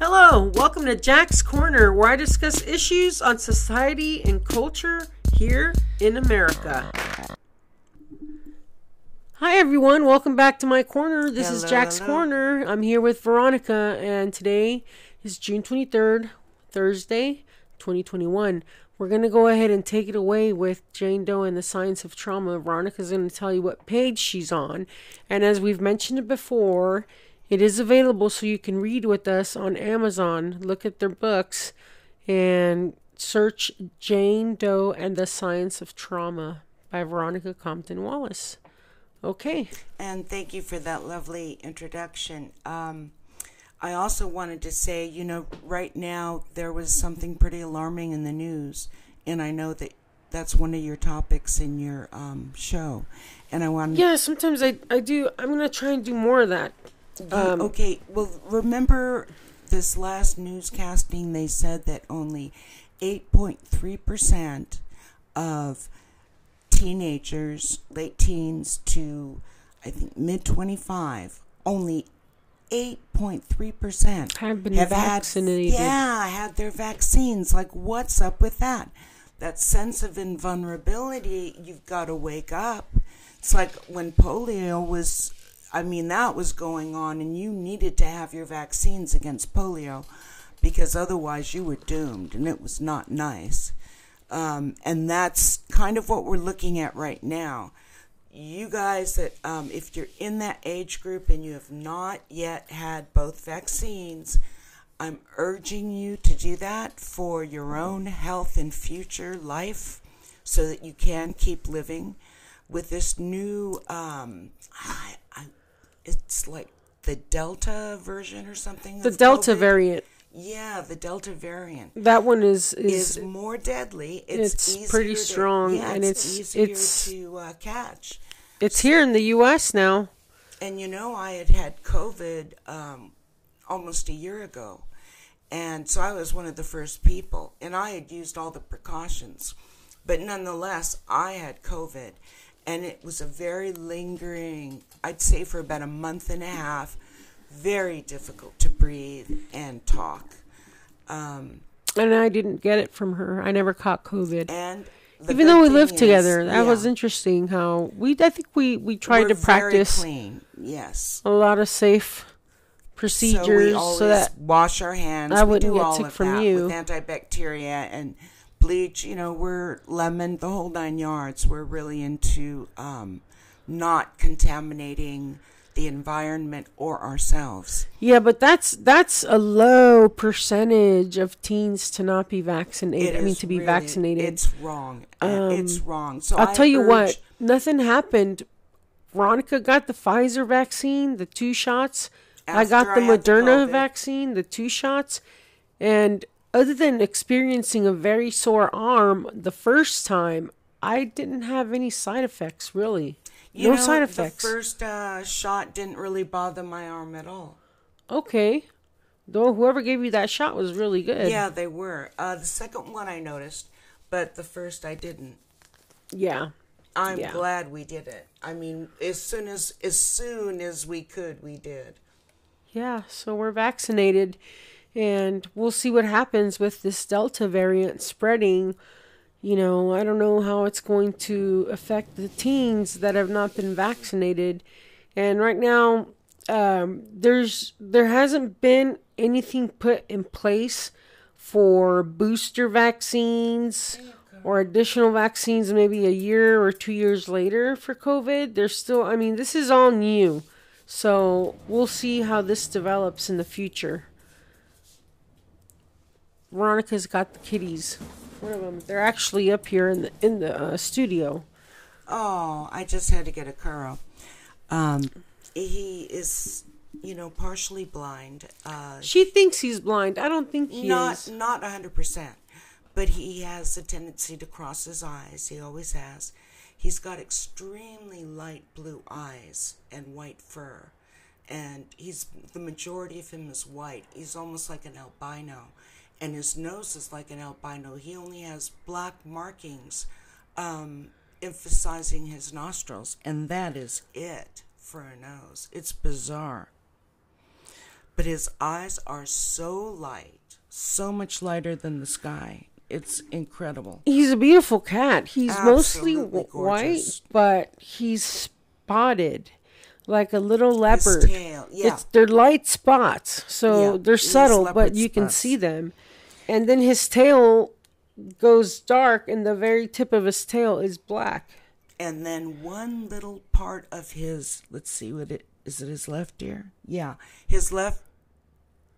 Hello, welcome to Jack's Corner, where I discuss issues on society and culture here in America. Hi, everyone. Welcome back to my corner. This is Jack's hello. Corner. I'm here with Veronica, and today is June 23rd, Thursday, 2021. We're going to go ahead and take it away with Jane Doe and the Science of Trauma. Veronica's going to tell you what page she's on. And as we've mentioned before, it is available so you can read with us on Amazon. Look at their books and search Jane Doe and the Science of Trauma by Veronica Compton Wallace. Okay. And thank you for that lovely introduction. Um, I also wanted to say, you know, right now there was something pretty alarming in the news, and I know that that's one of your topics in your um, show. And I want Yeah, sometimes I, I do. I'm going to try and do more of that. Um, okay, well, remember this last newscasting, they said that only 8.3% of teenagers, late teens to I think mid 25, only 8.3% Have been had- vaccinated. yeah, had their vaccines. Like, what's up with that? That sense of invulnerability, you've got to wake up. It's like when polio was, I mean, that was going on, and you needed to have your vaccines against polio because otherwise you were doomed, and it was not nice. Um, and that's kind of what we're looking at right now. You guys, that um, if you're in that age group and you have not yet had both vaccines, I'm urging you to do that for your own health and future life so that you can keep living with this new, um, it's like the Delta version or something. the Delta COVID. variant. Yeah, the Delta variant That one is is, is more deadly. It's, it's pretty to- strong, yeah, and it's, it's- easier it's- to uh, catch. it's here in the U.S. now. And you know, I had had COVID um, almost a year ago, and so I was one of the first people, and I had used all the precautions, but nonetheless, I had COVID, and it was a very lingering. I'd say for about a month and a half, very difficult to breathe and talk. Um, And I didn't get it from her. I never caught COVID. and Even though we lived is- together, that yeah. was interesting. How we, I think we we tried We're to practice Very clean, yes. a lot of safe procedures so, we so, always that wash our hands. I wouldn't do get all sick from that you. with antibacteria and bleach. You know, we're lemon, the whole nine yards. We're really into um, not contaminating the environment or ourselves. yeah, but that's that's a low percentage of teens to not be vaccinated. I mean, to be really- vaccinated. It's wrong. Uh, it's wrong. So I'll I tell you what, nothing happened. Veronica got the Pfizer vaccine, the two shots. I got the I had the Moderna vaccine, the two shots. And other than experiencing a very sore arm the first time, I didn't have any side effects really. You no know, side effects. The first uh, shot didn't really bother my arm at all. okay. Though whoever gave you that shot was really good. Yeah, they were. Uh, the second one I noticed, but the first I didn't. Yeah. I'm Yeah. glad we did it. I mean, as soon as as soon as we could, we did. Yeah, so we're vaccinated and we'll see what happens with this Delta variant spreading. You know, I don't know how it's going to affect the teens that have not been vaccinated. And right now, um, there's there hasn't been anything put in place for booster vaccines or additional vaccines maybe a year or two years later for COVID. There's still, I mean, this is all new. So we'll see how this develops in the future. Veronica's got the kitties. One of them. They're actually up here in the in the uh, studio. Oh, I just had to get a curl. Um, he is, you know, partially blind. Uh, She thinks he's blind. I don't think he not is. not a hundred percent, but he has a tendency to cross his eyes. He always has. He's got extremely light blue eyes and white fur, and he's the majority of him is white. He's almost like an albino, and his nose is like an albino. He only has black markings, um, emphasizing his nostrils, and that is it for a nose. It's bizarre. but his eyes are so light, so much lighter than the sky. It's incredible. He's a beautiful cat. He's mostly Absolutely w- white, but he's spotted like a little leopard. tail, yeah. It's they're light spots, so Yeah, they're subtle, but you can see them. And then his tail goes dark, and the very tip of his tail is black. and then one little part of his let's see what it is it his left ear yeah his left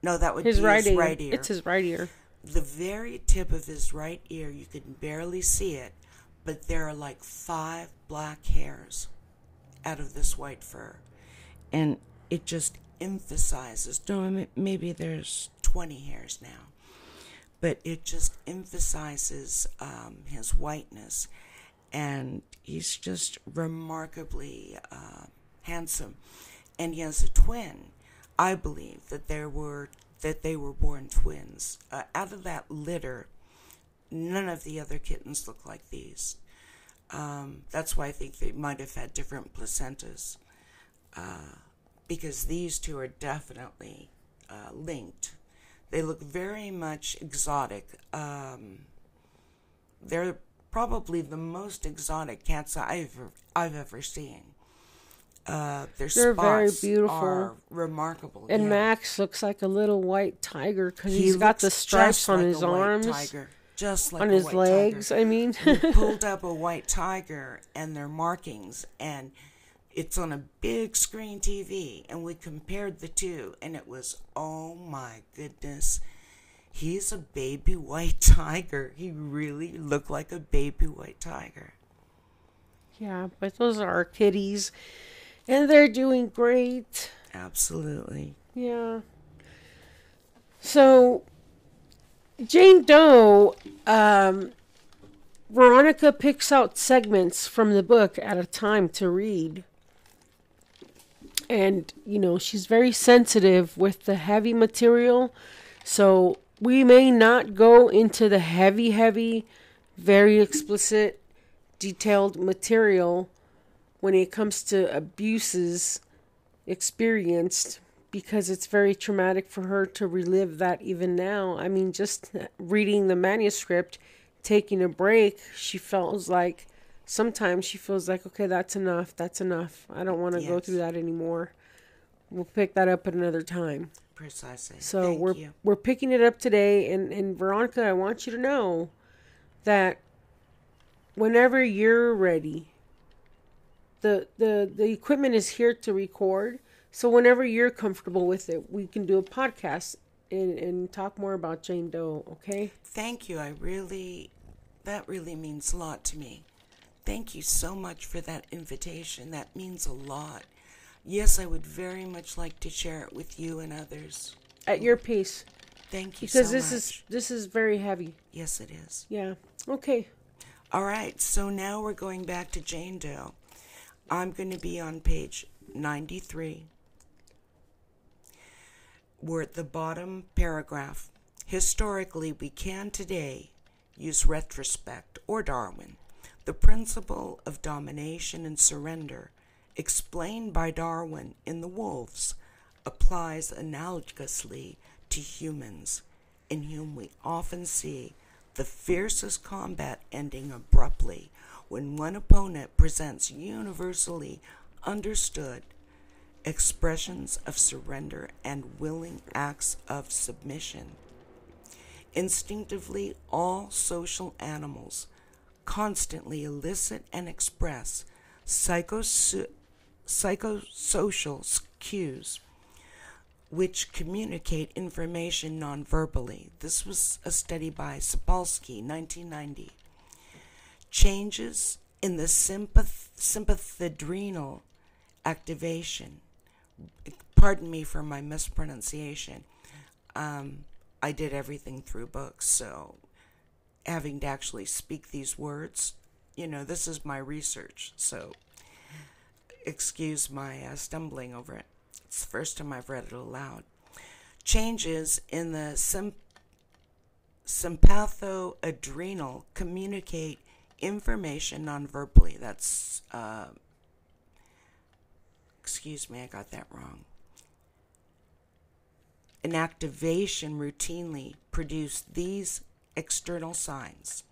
no that would His be right his ear. right ear It's his right ear. the very tip of his right ear you can barely see it but there are like five black hairs out of this white fur and it just emphasizes no maybe there's 20 hairs now but it just emphasizes um, his whiteness. And he's just remarkably uh, handsome. And he has a twin. I believe that there were that they were born twins. Uh, out of that litter none of the other kittens look like these. Um, that's why i think they might have had different placentas uh, because these two are definitely uh, linked they look very much exotic um, they're probably the most exotic cats I've I've ever seen. Uh, their They're very beautiful. remarkable. And yeah. Max looks like a little white tiger because He he's got the stripes on like his a white arms, tiger, just like on his legs. Tiger. I mean, pulled up a white tiger and their markings, and it's on a big screen TV, and we compared the two, and it was oh my goodness. He's a baby white tiger. He really looked like a baby white tiger. yeah, but those are our kitties, and they're doing great. Absolutely. Yeah. So, Jane Doe, um, Veronica picks out segments from the book at a time to read. And, you know, she's very sensitive with the heavy material. So, we may not go into the heavy, heavy, very explicit, detailed material when it comes to abuses experienced because it's very traumatic for her to relive that even now. I mean, just reading the manuscript, taking a break, she feels like sometimes she feels like, okay, that's enough. That's enough. I don't want to go through that anymore. We'll pick that up at another time. Precisely. So Thank we're you. we're picking it up today, and and Veronica, I want you to know that whenever you're ready, the the the equipment is here to record. So whenever you're comfortable with it, we can do a podcast and and talk more about Jane Doe. Okay. Thank you. I really, that really means a lot to me. Thank you so much for that invitation. That means a lot. Yes, I would very much like to share it with you and others. At your pace, Thank you because so this much. is this is very heavy. yes, it is. Yeah. Okay. All right, so now we're going back to Jane Doe. I'm going to be on page 93. We're at the bottom paragraph. Historically, we can today use retrospect or Darwin, the principle of domination and surrender, explained by Darwin in The Wolves, applies analogously to humans, in whom we often see the fiercest combat ending abruptly when one opponent presents universally understood expressions of surrender and willing acts of submission. Instinctively, all social animals constantly elicit and express psychos- psychosocial cues which communicate information nonverbally. This was a study by Sapolsky, 1990. Changes in the sympath- sympathadrenal activation. Pardon me for my mispronunciation. Um, I did everything through books, so having to actually speak these words, you know, this is my research, so excuse my uh, stumbling over it. It's the first time I've read it aloud. Changes in the sym- sympathoadrenal communicate information nonverbally. That's, uh, excuse me, I got that wrong. inactivation routinely produce these external signs.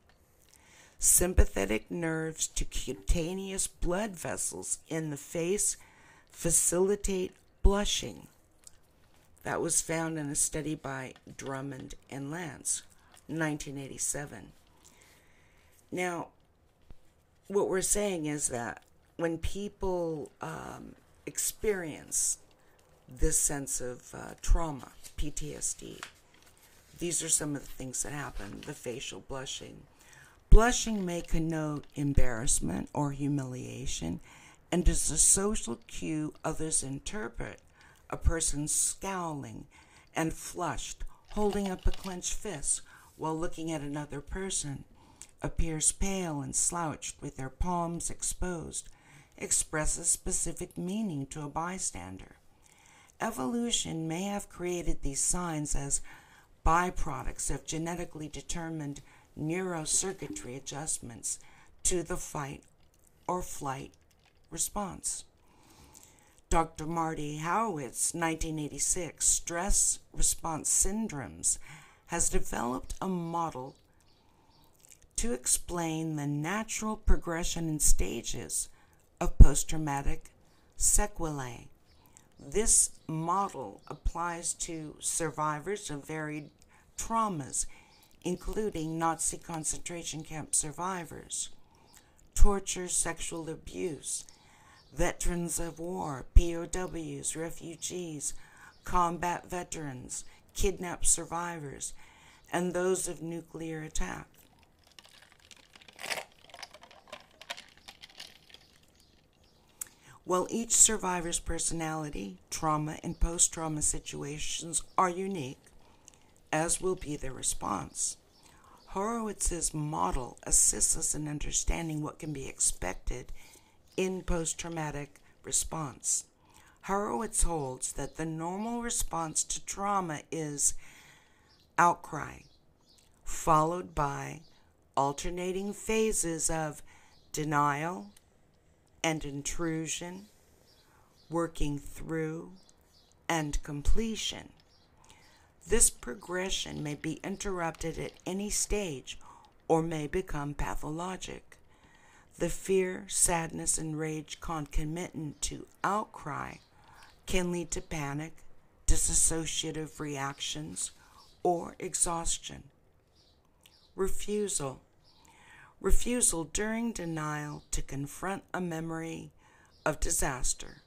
Sympathetic nerves to cutaneous blood vessels in the face facilitate blushing. That was found in a study by Drummond and Lance, 1987. Now, what we're saying is that when people um, experience this sense of uh, trauma, PTSD, these are some of the things that happen the facial blushing. Blushing may connote embarrassment or humiliation and is a social cue others interpret a person scowling and flushed, holding up a clenched fist while looking at another person, appears pale and slouched with their palms exposed, expresses specific meaning to a bystander. Evolution may have created these signs as byproducts of genetically determined neurocircuitry adjustments to the fight or flight response. Dr. Mardi Horowitz, 1986, Stress Response Syndromes, has developed a model to explain the natural progression and stages of post traumatic sequelae. This model applies to survivors of varied traumas, including Nazi concentration camp survivors, torture, sexual abuse, veterans of war, POWs, refugees, combat veterans, kidnapped survivors, and those of nuclear attack. While each survivor's personality, trauma, and post trauma situations are unique, as will be their response, Horowitz's model assists us in understanding what can be expected in post traumatic response. Horowitz holds that the normal response to trauma is outcry, followed by alternating phases of denial, and intrusion, working through, and completion. This progression may be interrupted at any stage or may become pathologic. The fear, sadness, and rage concomitant to outcry can lead to panic, dissociative reactions, or exhaustion. Refusal refusal during denial to confront a memory of disaster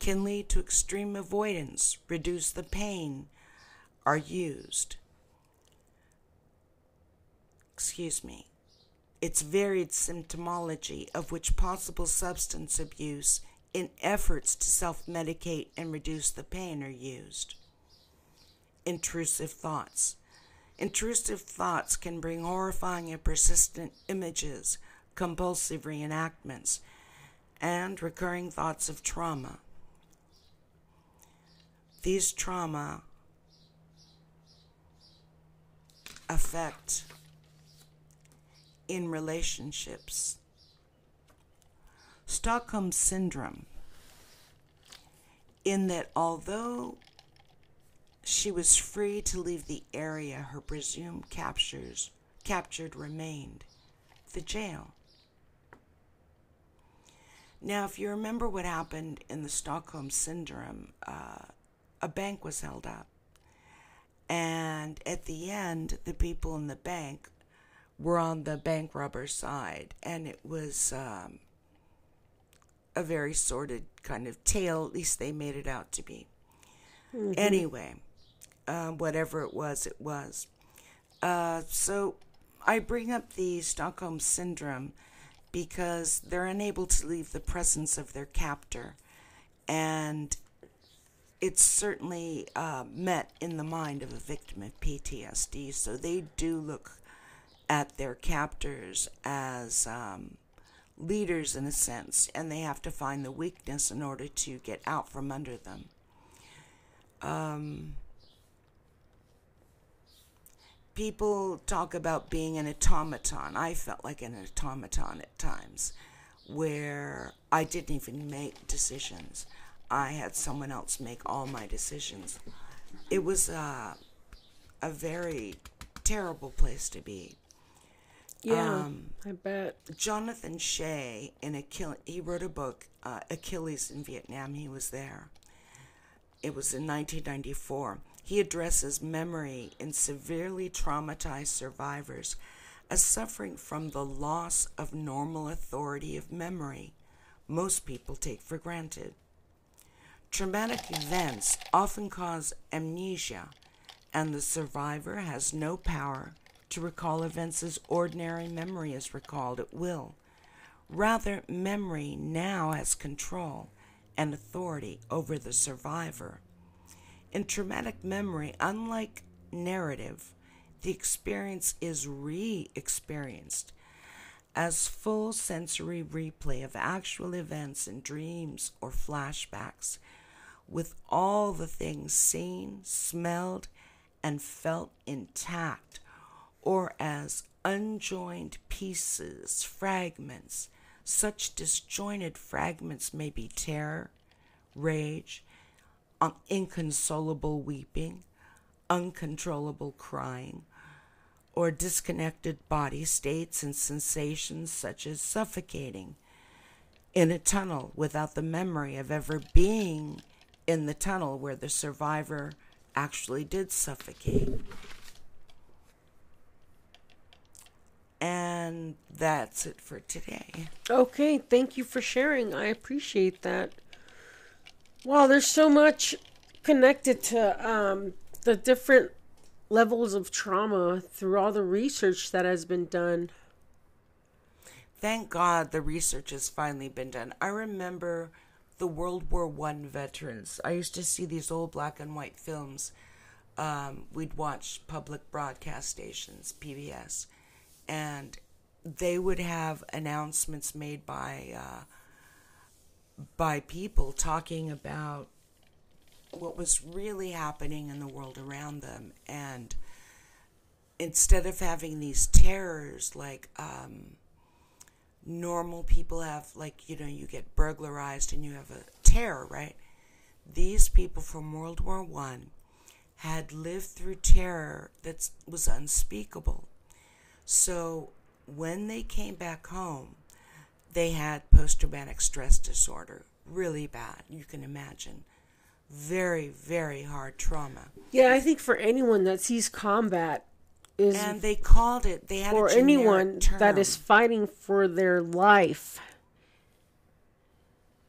can lead to extreme avoidance, reduce the pain, are used. Excuse me. Its varied symptomology of which possible substance abuse in efforts to self medicate and reduce the pain are used. Intrusive thoughts Intrusive thoughts can bring horrifying and persistent images, compulsive reenactments, and recurring thoughts of trauma. These trauma affect in relationships. Stockholm Syndrome, in that although she was free to leave the area her presumed captures captured remained, the jail. Now, if you remember what happened in the Stockholm Syndrome, uh, a bank was held up. And at the end, the people in the bank were on the bank robber side. And it was um, a very sordid kind of tale, at least they made it out to be. Mm-hmm. Anyway, uh, whatever it was, it was. Uh, so I bring up the Stockholm Syndrome because they're unable to leave the presence of their captor. And it's certainly uh, met in the mind of a victim of PTSD. So they do look at their captors as um, leaders in a sense, and they have to find the weakness in order to get out from under them. Um, people talk about being an automaton. I felt like an automaton at times where I didn't even make decisions. I had someone else make all my decisions. it was uh, a very terrible place to be. Yeah, um, I bet. Jonathan Shay in Achilles, he wrote a book, uh, Achilles in Vietnam. He was there. It was in 1994. He addresses memory in severely traumatized survivors as suffering from the loss of normal authority of memory most people take for granted. Traumatic events often cause amnesia, and the survivor has no power to recall events as ordinary memory is recalled at will. Rather, memory now has control and authority over the survivor. In traumatic memory, unlike narrative, the experience is re experienced as full sensory replay of actual events in dreams or flashbacks, with all the things seen, smelled, and felt intact, or as unjoined pieces, fragments. Such disjointed fragments may be terror, rage, Um, inconsolable weeping, uncontrollable crying, or disconnected body states and sensations such as suffocating in a tunnel without the memory of ever being in the tunnel where the survivor actually did suffocate. And that's it for today. Okay, thank you for sharing. I appreciate that. Wow, there's so much connected to um, the different levels of trauma through all the research that has been done. Thank God the research has finally been done. I remember the World War One veterans. I used to see these old black and white films. Um, we'd watch public broadcast stations, PBS, and they would have announcements made by uh, by people talking about what was really happening in the world around them. And instead of having these terrors like um, normal people have, like, you know, you get burglarized and you have a terror, right? These people from World War One had lived through terror that was unspeakable. So when they came back home, they had post traumatic stress disorder, really bad, you can imagine very, very hard trauma. Yeah, I think for anyone that sees combat is and they called it they had for anyone term. that is fighting for their life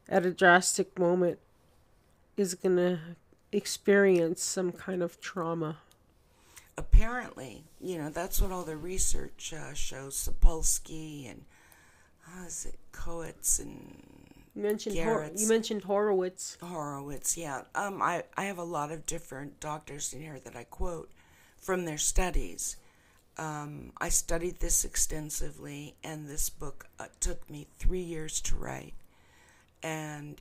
at a drastic moment is gonna experience some kind of trauma. Apparently, you know that's what all the research uh, shows. Sapolsky and how is it Coates and you mentioned Hor- you mentioned Horowitz. Horowitz, yeah. Um, I I have a lot of different doctors in here that I quote from their studies. Um, I studied this extensively, and this book uh, took me three years to write, and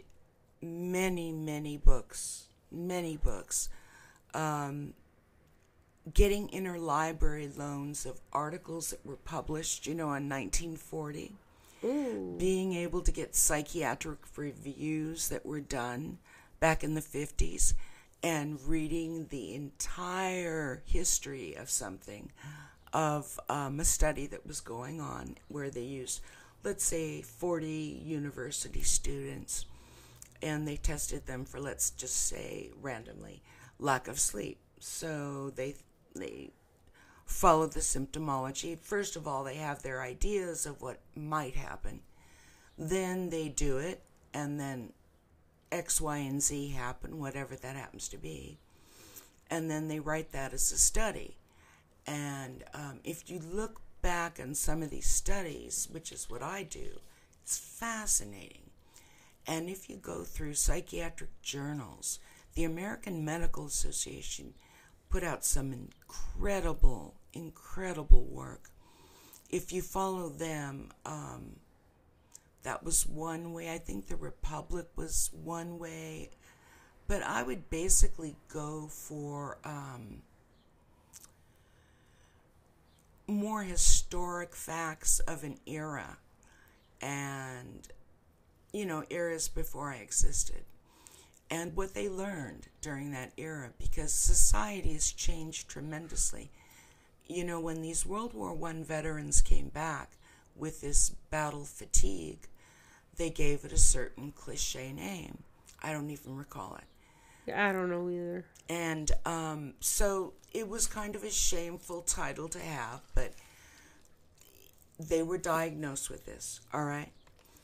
many many books, many books. Um, getting interlibrary loans of articles that were published, you know, in 1940 Ooh. being able to get psychiatric reviews that were done back in the 50s and reading the entire history of something of um, a study that was going on where they used let's say 40 university students and they tested them for let's just say randomly lack of sleep so they they follow the symptomology. First of all, they have their ideas of what might happen. Then they do it, and then X, Y, and Z happen, whatever that happens to be. And then they write that as a study. And um, if you look back on some of these studies, which is what I do, it's fascinating. And if you go through psychiatric journals, the American Medical Association put out some incredible, incredible work. If you follow them, um, that was one way. I think the Republic was one way. But I would basically go for um, more historic facts of an era and, you know, eras before I existed. And what they learned during that era because society has changed tremendously. You know, when these World War One veterans came back with this battle fatigue, they gave it a certain cliche name. I don't even recall it. I don't know either. And um, so it was kind of a shameful title to have, but they were diagnosed with this, all right?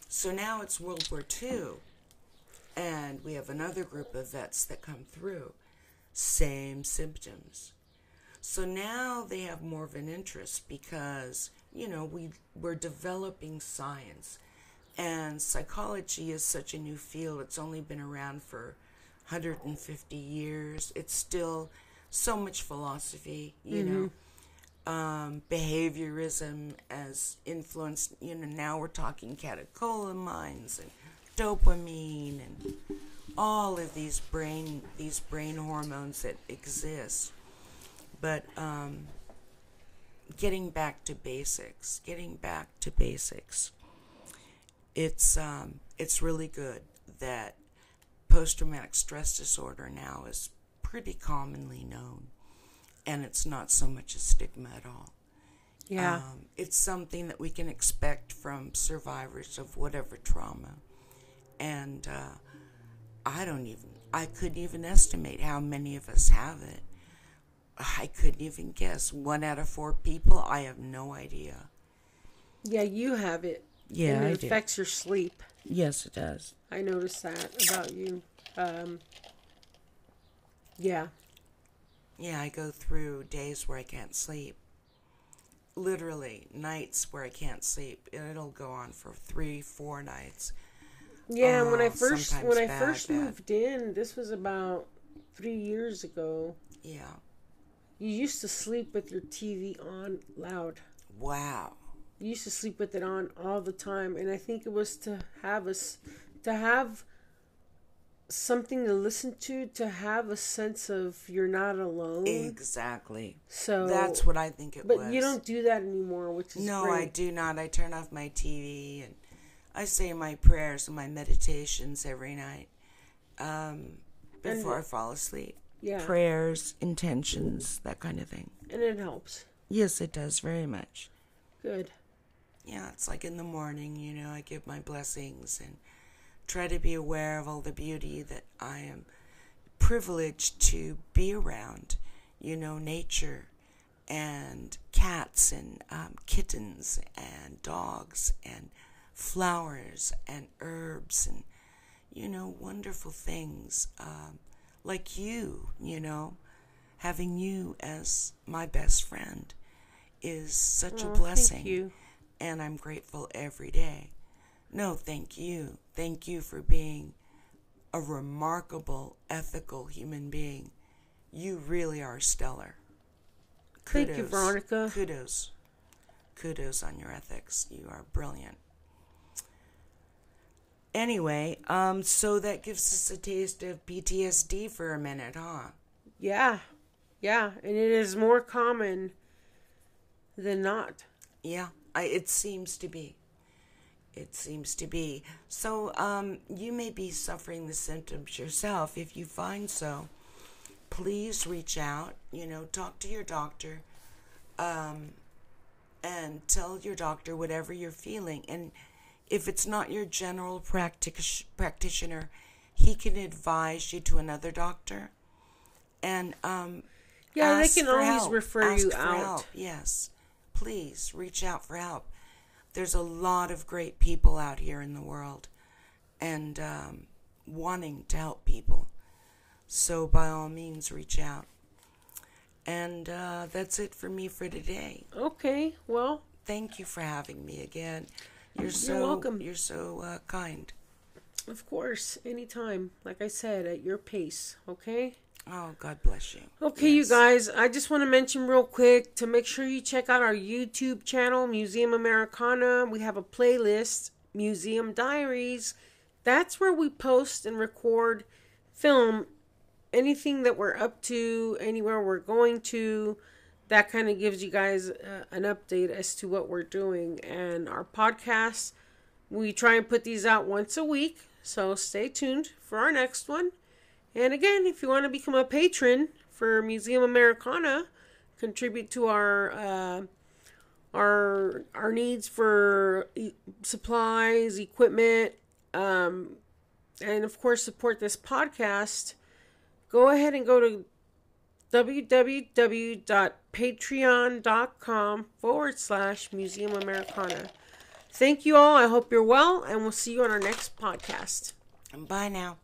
So now it's World War II, and we have another group of vets that come through. Same symptoms. So now they have more of an interest because, you know, we, we're developing science. And psychology is such a new field. It's only been around for 150 years. It's still so much philosophy, you mm-hmm. know. Um, behaviorism as influenced, you know, now we're talking catecholamines and dopamine and all of these brain these brain hormones that exist. But um, getting back to basics, getting back to basics. It's um, it's really good that post traumatic stress disorder now is pretty commonly known, and it's not so much a stigma at all. Yeah. Um, it's something that we can expect from survivors of whatever trauma. And uh, I don't even, I couldn't even estimate how many of us have it. I couldn't even guess. One out of four people, I have no idea. Yeah, you have it. Yeah, and it I affects do. your sleep. Yes, it does. I noticed that about you. Um, yeah. Yeah, I go through days where I can't sleep. Literally, nights where I can't sleep. And it'll go on for three, four nights. Yeah, when I oh, first when I first moved in, this was about three years ago. Yeah. You used to sleep with your TV on loud. Wow. You used to sleep with it on all the time, and I think it was to have us to have something to listen to to have a sense of you're not alone. Exactly. So that's what I think it but was. But you don't do that anymore, which is no, great. I do not. I turn off my TV and I say my prayers and my meditations every night um, before and, I fall asleep. Yeah. Prayers, intentions, that kind of thing. And it helps. Yes, it does very much. Good. Yeah, it's like in the morning, you know, I give my blessings and try to be aware of all the beauty that I am privileged to be around. You know, nature and cats and um, kittens and dogs and flowers and herbs and, you know, wonderful things um, like you, you know, having you as my best friend is such oh, a blessing. Thank you. And I'm grateful every day. No, thank you. Thank you for being a remarkable, ethical human being. You really are stellar. Kudos. Thank you, Veronica. Kudos. Kudos on your ethics. You are brilliant. Anyway, um, so that gives us a taste of PTSD for a minute, huh? Yeah. Yeah, and it is more common than not. Yeah, I, it seems to be it seems to be. So, um, you may be suffering the symptoms yourself. If you find so, please reach out, you know, talk to your doctor, um, and tell your doctor whatever you're feeling. And if it's not your general practic- practitioner, he can advise you to another doctor. And, um, yeah, they can always help. refer ask you out. Help. Yes. Please reach out for help there's a lot of great people out here in the world and um, wanting to help people. So, by all means, reach out. And uh, that's it for me for today. Okay, well. Thank you for having me again. You're, you're so welcome. You're so uh, kind. Of course, anytime. Like I said, at your pace. Okay. Oh, God bless you. Okay, yes. you guys, I just want to mention real quick to make sure you check out our YouTube channel, Museum Americana. We have a playlist, Museum Diaries. That's where we post and record, film anything that we're up to, anywhere we're going to. That kind of gives you guys uh, an update as to what we're doing. And our podcasts, we try and put these out once a week. So stay tuned for our next one. And again, if you want to become a patron for Museum Americana, contribute to our uh, our our needs for e- supplies, equipment, um, and of course support this podcast. Go ahead and go to www.patreon.com forward slash Museum Americana. Thank you all. I hope you're well, and we'll see you on our next podcast. And bye now.